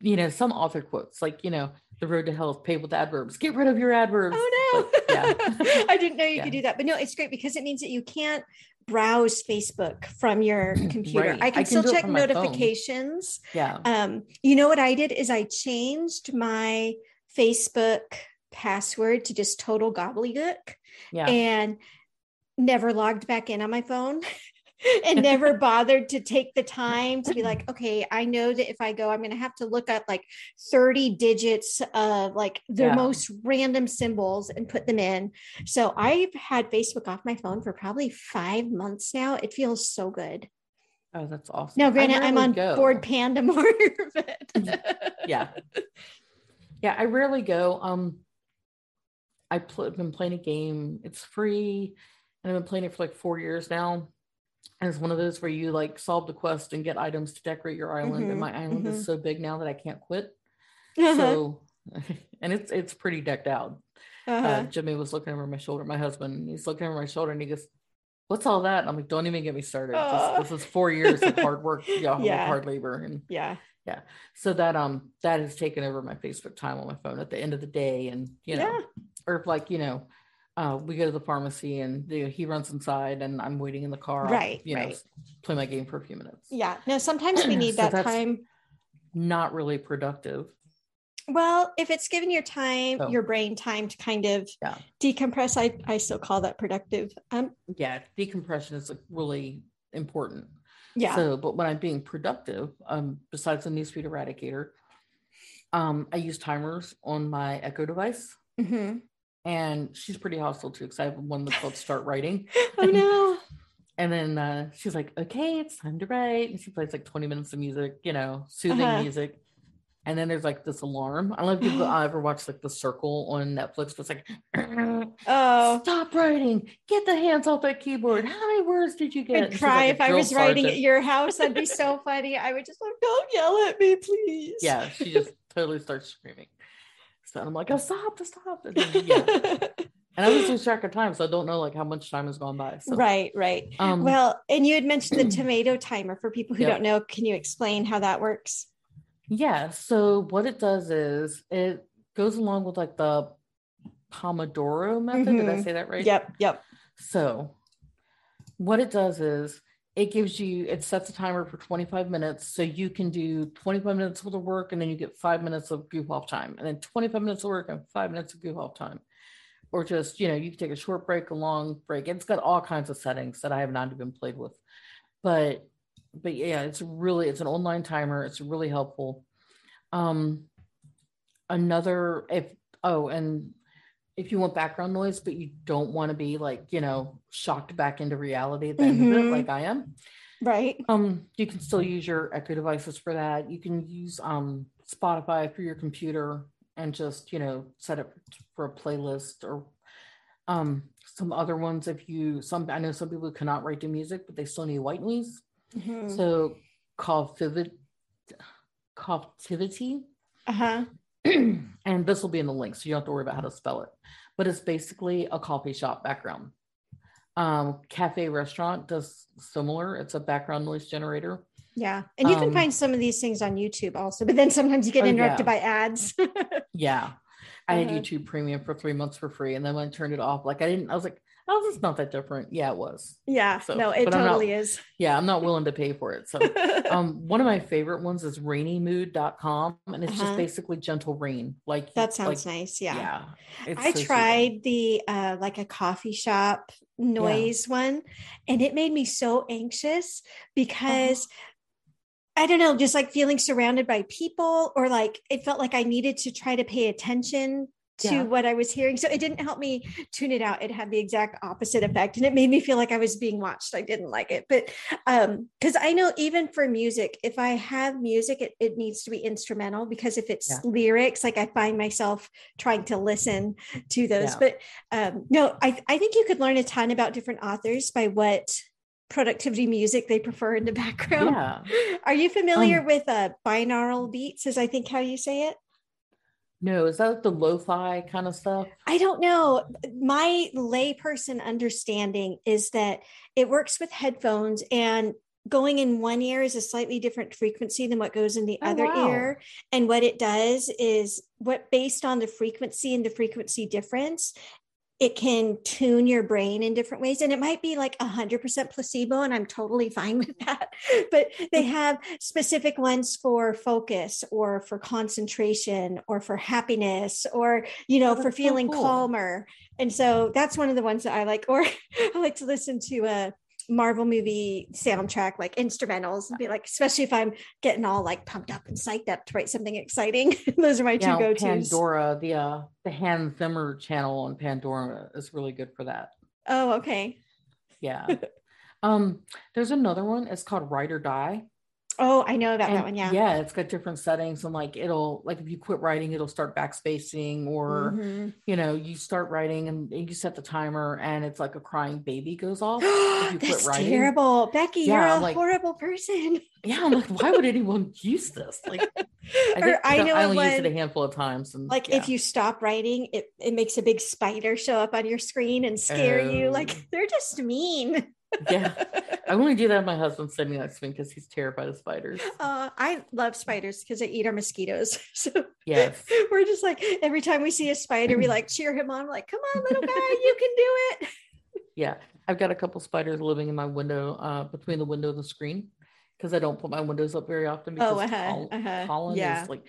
you know, some author quotes, like you know the road to hell is paved with adverbs. Get rid of your adverbs. Oh no. But, yeah. I didn't know you yeah. could do that. But no, it's great because it means that you can't browse Facebook from your computer. Right. I, can I, can still check notifications. Yeah. Um, you know what I did is I changed my Facebook password to just total gobbledygook. Yeah. And never logged back in on my phone. and never bothered to take the time to be like, okay, I know that if I go, I'm going to have to look up like 30 digits of like the yeah. most random symbols and put them in. So I've had Facebook off my phone for probably five months now. It feels so good. Oh, that's awesome. No, granted, I'm on go. Bored Panda more. But... yeah. Yeah, I rarely go. Um, I've pl- been playing a game. It's free, and I've been playing it for like four years now it's one of those where you like solve the quest and get items to decorate your island. Mm-hmm. And my island mm-hmm. is so big now that I can't quit. Uh-huh. So, and it's it's pretty decked out. Uh-huh. Uh, Jimmy was looking over my shoulder. My husband, he's looking over my shoulder, and he goes, "What's all that?" And I'm like, "Don't even get me started. Uh. This, this, is four years of hard work, yeah, yeah. hard labor, and yeah, yeah. So that um that has taken over my Facebook time on my phone at the end of the day, and you know, yeah. or like you know, uh, we go to the pharmacy and you know, he runs inside and I'm waiting in the car. Right. You right. know, play my game for a few minutes. Yeah. No, sometimes we need so that time. Not really productive. Well, if it's given your time, oh. your brain time to kind of yeah. decompress, I, I still call that productive. Um, yeah, decompression is like really important. Yeah. So, but when I'm being productive, um, besides the newsfeed eradicator, um, I use timers on my Echo device. Mm-hmm and she's pretty hostile too because I have one that's called Start Writing. oh no. And then uh, she's like, okay, it's time to write. And she plays like 20 minutes of music, you know, soothing uh-huh. music. And then there's like this alarm. I don't know if you've ever watched like The Circle on Netflix, but it's like, oh, stop writing. Get the hands off that keyboard. How many words did you get? I'd cry like if I was sergeant. writing at your house. That'd be so funny. I would just like, don't yell at me, please. Yeah, she just totally starts screaming. So I'm like, oh, stop, stop. And, then, yeah. and I was lose track of time, so I don't know like how much time has gone by. So. Right, right. Um, well, and you had mentioned the tomato timer for people who yep. don't know. Can you explain how that works? Yeah. So what it does is it goes along with like the Pomodoro method. Mm-hmm. Did I mm-hmm. say that right? Yep. Yep. So what it does is it gives you it sets a timer for 25 minutes so you can do 25 minutes worth of work and then you get five minutes of goof off time and then 25 minutes of work and five minutes of goof off time. Or just you know you can take a short break a long break it's got all kinds of settings that i have not even played with. But but yeah it's really it's an online timer it's really helpful. Um another if oh, and if you want background noise, but you don't want to be like, you know, shocked back into reality at the end mm-hmm. of it, like I am. Right. Um, you can still use your Echo devices for that. You can use um Spotify for your computer and just, you know, set it for a playlist or um some other ones if you some I know some people cannot write to music, but they still need white noise. Mm-hmm. So Coffitivity, Coffitivity. Uh-huh. and this will be in the link, so you don't have to worry about how to spell it. But it's basically a coffee shop background. Um, cafe restaurant does similar. It's a background noise generator. Yeah. And you can um, find some of these things on YouTube also, but then sometimes you get oh, interrupted yeah. by ads. yeah. I had uh-huh. YouTube premium for three months for free. And then when I turned it off, like I didn't, I was like, oh, it's not that different. Yeah, it was. Yeah. So, no, it totally not, is. Yeah. I'm not willing to pay for it. So um, one of my favorite ones is rainymood.com. And it's uh-huh. just basically gentle rain. Like that sounds like, nice. Yeah. Yeah. I so tried the uh like a coffee shop noise yeah. one and it made me so anxious because uh-huh. I don't know, just like feeling surrounded by people, or like it felt like I needed to try to pay attention to yeah. what I was hearing. So it didn't help me tune it out. It had the exact opposite effect. And it made me feel like I was being watched. I didn't like it. But um, because I know even for music, if I have music, it, it needs to be instrumental because if it's yeah. lyrics, like I find myself trying to listen to those. Yeah. But um, no, I, I think you could learn a ton about different authors by what productivity music they prefer in the background. Yeah. Are you familiar um, with uh, binaural beats? Is I think how you say it? No, is that the lo-fi kind of stuff? I don't know. My layperson understanding is that it works with headphones and going in one ear is a slightly different frequency than what goes in the oh, other wow. ear. And what it does is what based on the frequency and the frequency difference, it can tune your brain in different ways and it might be like 100% placebo and i'm totally fine with that but they mm. have specific ones for focus or for concentration or for happiness or you know oh, for feeling so cool. calmer and so that's one of the ones that i like or i like to listen to a Marvel movie soundtrack, like instrumentals, and be like, especially if I'm getting all like pumped up and psyched up to write something exciting. Those are my yeah, two go-tos. Pandora, the uh the Hans Zimmer channel on Pandora is really good for that. Oh, okay. Yeah. um, there's another one. It's called Write or Die. Oh, I know about and, that one. Yeah. Yeah. It's got different settings and like it'll, like if you quit writing, it'll start backspacing or, mm-hmm. you know, you start writing and you set the timer and it's like a crying baby goes off. That's terrible. Becky, yeah, you're a like, horrible person. yeah. I'm like, why would anyone use this? Like, I, I know I only when, used it a handful of times. And like yeah. if you stop writing, it, it makes a big spider show up on your screen and scare you. Like oh. they're just mean yeah, I only do that. My husband's sitting next to me because he's terrified of spiders. Uh, I love spiders because they eat our mosquitoes. So yes, we're just like every time we see a spider, we like cheer him on. like, come on, little guy, you can do it. yeah, I've got a couple spiders living in my window, uh, between the window and the screen, because I don't put my windows up very often because oh, uh-huh, pollen, uh-huh. pollen yeah. is like.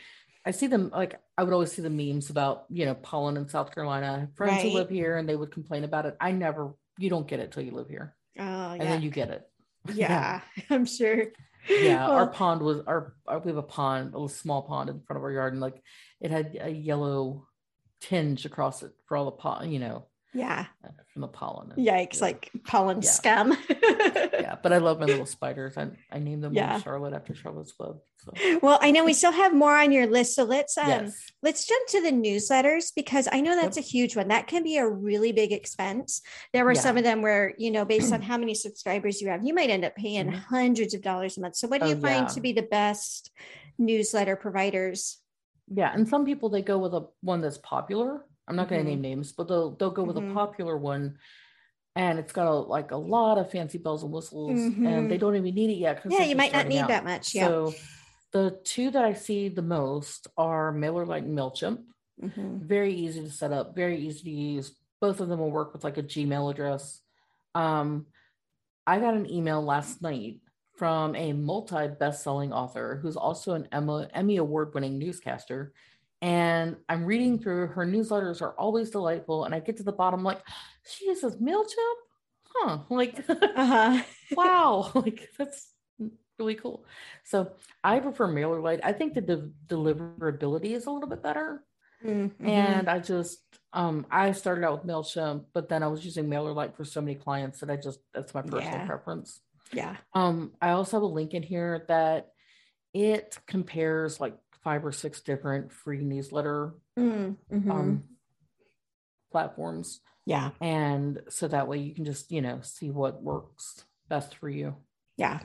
I see them like I would always see the memes about you know pollen in South Carolina. Friends right. who live here and they would complain about it. I never. You don't get it till you live here. Oh, yeah. And then you get it. Yeah, I'm sure. Yeah, well, our pond was our, our, we have a pond, a little small pond in front of our yard, and like it had a yellow tinge across it for all the pollen, you know. Yeah. Uh, from the pollen. Yikes, like pollen yeah. scum. yeah, but I love my little spiders. I, I named them yeah. Charlotte after Charlotte's Web. So. Well, I know we still have more on your list, so let's um yes. let's jump to the newsletters because I know that's yep. a huge one. That can be a really big expense. There were yeah. some of them where you know, based on how many subscribers you have, you might end up paying mm-hmm. hundreds of dollars a month. So, what do oh, you find to be the best newsletter providers? Yeah, and some people they go with a one that's popular I'm not going to mm-hmm. name names, but they'll they'll go with mm-hmm. a popular one, and it's got a, like a lot of fancy bells and whistles, mm-hmm. and they don't even need it yet. Yeah, you might not need out. that much. Yeah. So the two that I see the most are MailerLite and Mailchimp. Mm-hmm. Very easy to set up, very easy to use. Both of them will work with like a Gmail address. Um, I got an email last night from a multi best-selling author who's also an Emmy award-winning newscaster and I'm reading through her newsletters are always delightful. And I get to the bottom, like, she uses MailChimp? Huh. Like, uh-huh. wow. Like, that's really cool. So I prefer MailerLite. I think the de- deliverability is a little bit better. Mm-hmm. And I just um, I started out with MailChimp, but then I was using MailerLite for so many clients that I just that's my personal yeah. preference. Yeah. Um, I also have a link in here that it compares like five or six different free newsletter mm-hmm. um, platforms. Yeah. And so that way you can just, you know, see what works best for you. Yeah.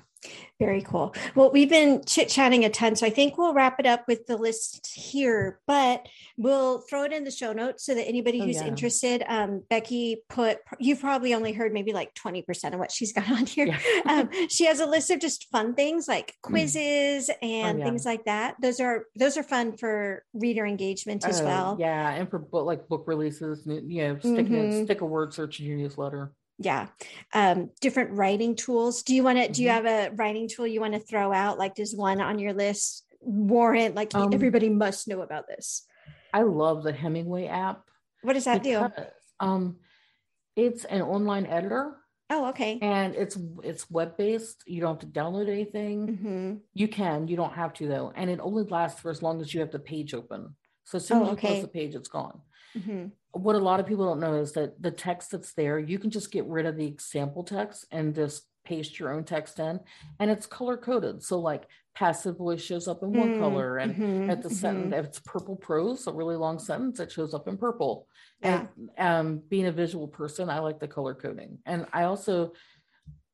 Very cool. Well, we've been chit chatting a ton, so I think we'll wrap it up with the list here, but we'll throw it in the show notes so that anybody oh, who's yeah. interested, um, Becky put, you've probably only heard maybe like 20% of what she's got on here. Yeah. um, she has a list of just fun things like mm. quizzes and oh, yeah. things like that. Those are, those are fun for reader engagement as uh, well. Yeah. And for book, like book releases, you know, stick, mm-hmm. stick a word search in your newsletter yeah. Um, different writing tools. Do you want to mm-hmm. do you mm-hmm. have a writing tool you want to throw out? Like does one on your list warrant like um, everybody must know about this? I love the hemingway app what does that because, do um it's an online editor. Oh okay. And it's it's web based you don't have to download anything. Mm-hmm. you can you don't have to though. And it only lasts for as long as you have the page open. So as soon oh, as you close the page it's gone. Mm-hmm what a lot of people don't know is that the text that's there, you can just get rid of the example text and just paste your own text in, and it's color coded. So like passive voice shows up in one mm, color, and mm-hmm, at the mm-hmm. sentence, if it's purple prose, a really long sentence, it shows up in purple. Yeah. And um, being a visual person, I like the color coding, and I also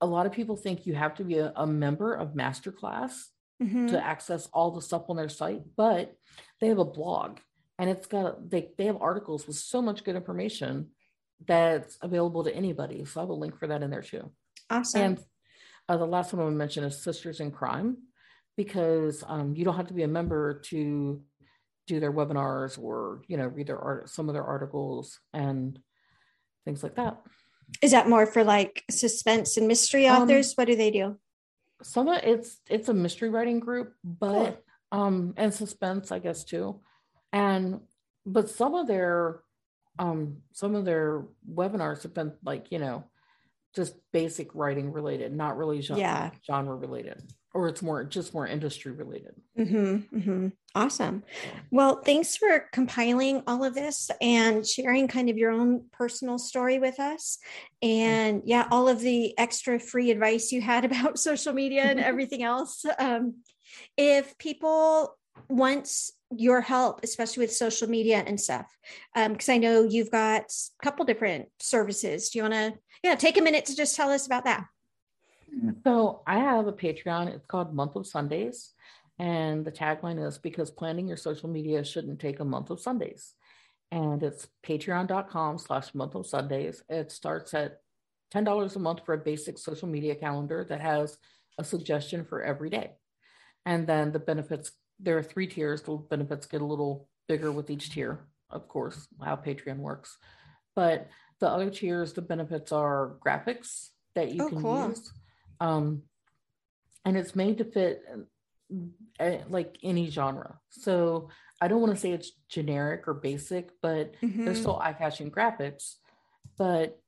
a lot of people think you have to be a, a member of Masterclass mm-hmm. to access all the stuff on their site, but they have a blog and it's got they, they have articles with so much good information that's available to anybody. So i will link for that in there too. Awesome. And uh, the last one i want to mention is sisters in crime because um, you don't have to be a member to do their webinars or you know read their art some of their articles and things like that. Is that more for like suspense and mystery um, authors? Um, what do they do? Some of it's it's a mystery writing group but cool. um and suspense i guess too and but some of their um some of their webinars have been like you know just basic writing related not really genre, yeah. genre related or it's more just more industry related. Mm-hmm, mm-hmm. awesome. Well thanks for compiling all of this and sharing kind of your own personal story with us. And yeah all of the extra free advice you had about social media and everything else. Um, if people once your help, especially with social media and stuff? Because um, I know you've got a couple different services. Do you want to, yeah, take a minute to just tell us about that? So I have a Patreon. It's called Month of Sundays. And the tagline is because planning your social media shouldn't take a month of Sundays. And it's patreon.com slash month of Sundays. It starts at $10 a month for a basic social media calendar that has a suggestion for every day. And then the benefits there are three tiers. The benefits get a little bigger with each tier, of course, how Patreon works. But the other tiers, the benefits are graphics that you oh, can cool. use. Um, and it's made to fit uh, like any genre. So I don't want to say it's generic or basic, but mm-hmm. there's still eye catching graphics. But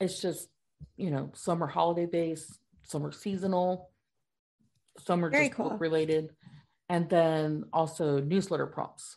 it's just, you know, some are holiday based, some are seasonal, some are Very just cool. book related and then also newsletter prompts.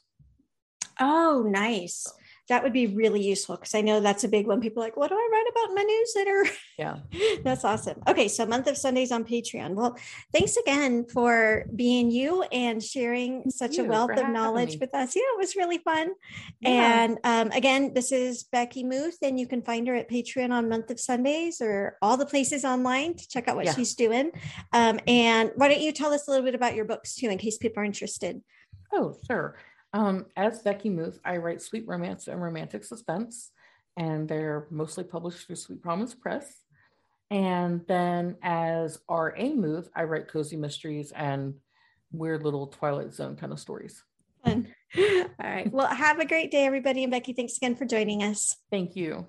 Oh, nice. That would be really useful because I know that's a big one. People like, what do I write about in my newsletter? Yeah. that's awesome. Okay. So, month of Sundays on Patreon. Well, thanks again for being you and sharing Thank such a wealth of knowledge me. with us. Yeah, it was really fun. Yeah. And um, again, this is Becky Muth, and you can find her at Patreon on Month of Sundays or all the places online to check out what yeah. she's doing. Um, and why don't you tell us a little bit about your books too, in case people are interested? Oh, sure. Um, as Becky Muth, I write sweet romance and romantic suspense, and they're mostly published through Sweet Promise Press. And then as R.A. Muth, I write cozy mysteries and weird little Twilight Zone kind of stories. Fun. All right. Well, have a great day, everybody. And Becky, thanks again for joining us. Thank you.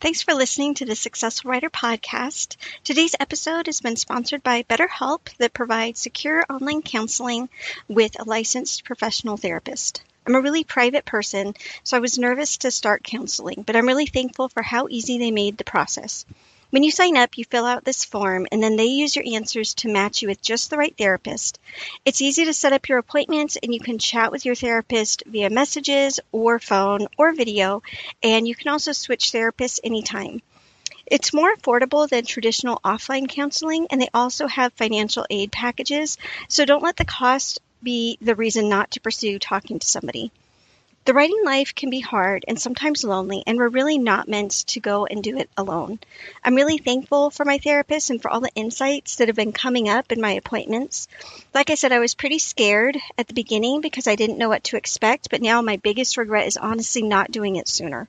Thanks for listening to the Successful Writer podcast. Today's episode has been sponsored by BetterHelp that provides secure online counseling with a licensed professional therapist. I'm a really private person, so I was nervous to start counseling, but I'm really thankful for how easy they made the process. When you sign up, you fill out this form and then they use your answers to match you with just the right therapist. It's easy to set up your appointments and you can chat with your therapist via messages or phone or video, and you can also switch therapists anytime. It's more affordable than traditional offline counseling, and they also have financial aid packages, so don't let the cost be the reason not to pursue talking to somebody. The writing life can be hard and sometimes lonely, and we're really not meant to go and do it alone. I'm really thankful for my therapist and for all the insights that have been coming up in my appointments. Like I said, I was pretty scared at the beginning because I didn't know what to expect, but now my biggest regret is honestly not doing it sooner.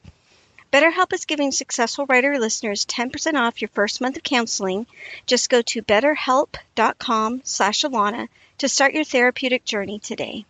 BetterHelp is giving successful writer listeners 10% off your first month of counseling. Just go to betterhelp.com slash Alana to start your therapeutic journey today.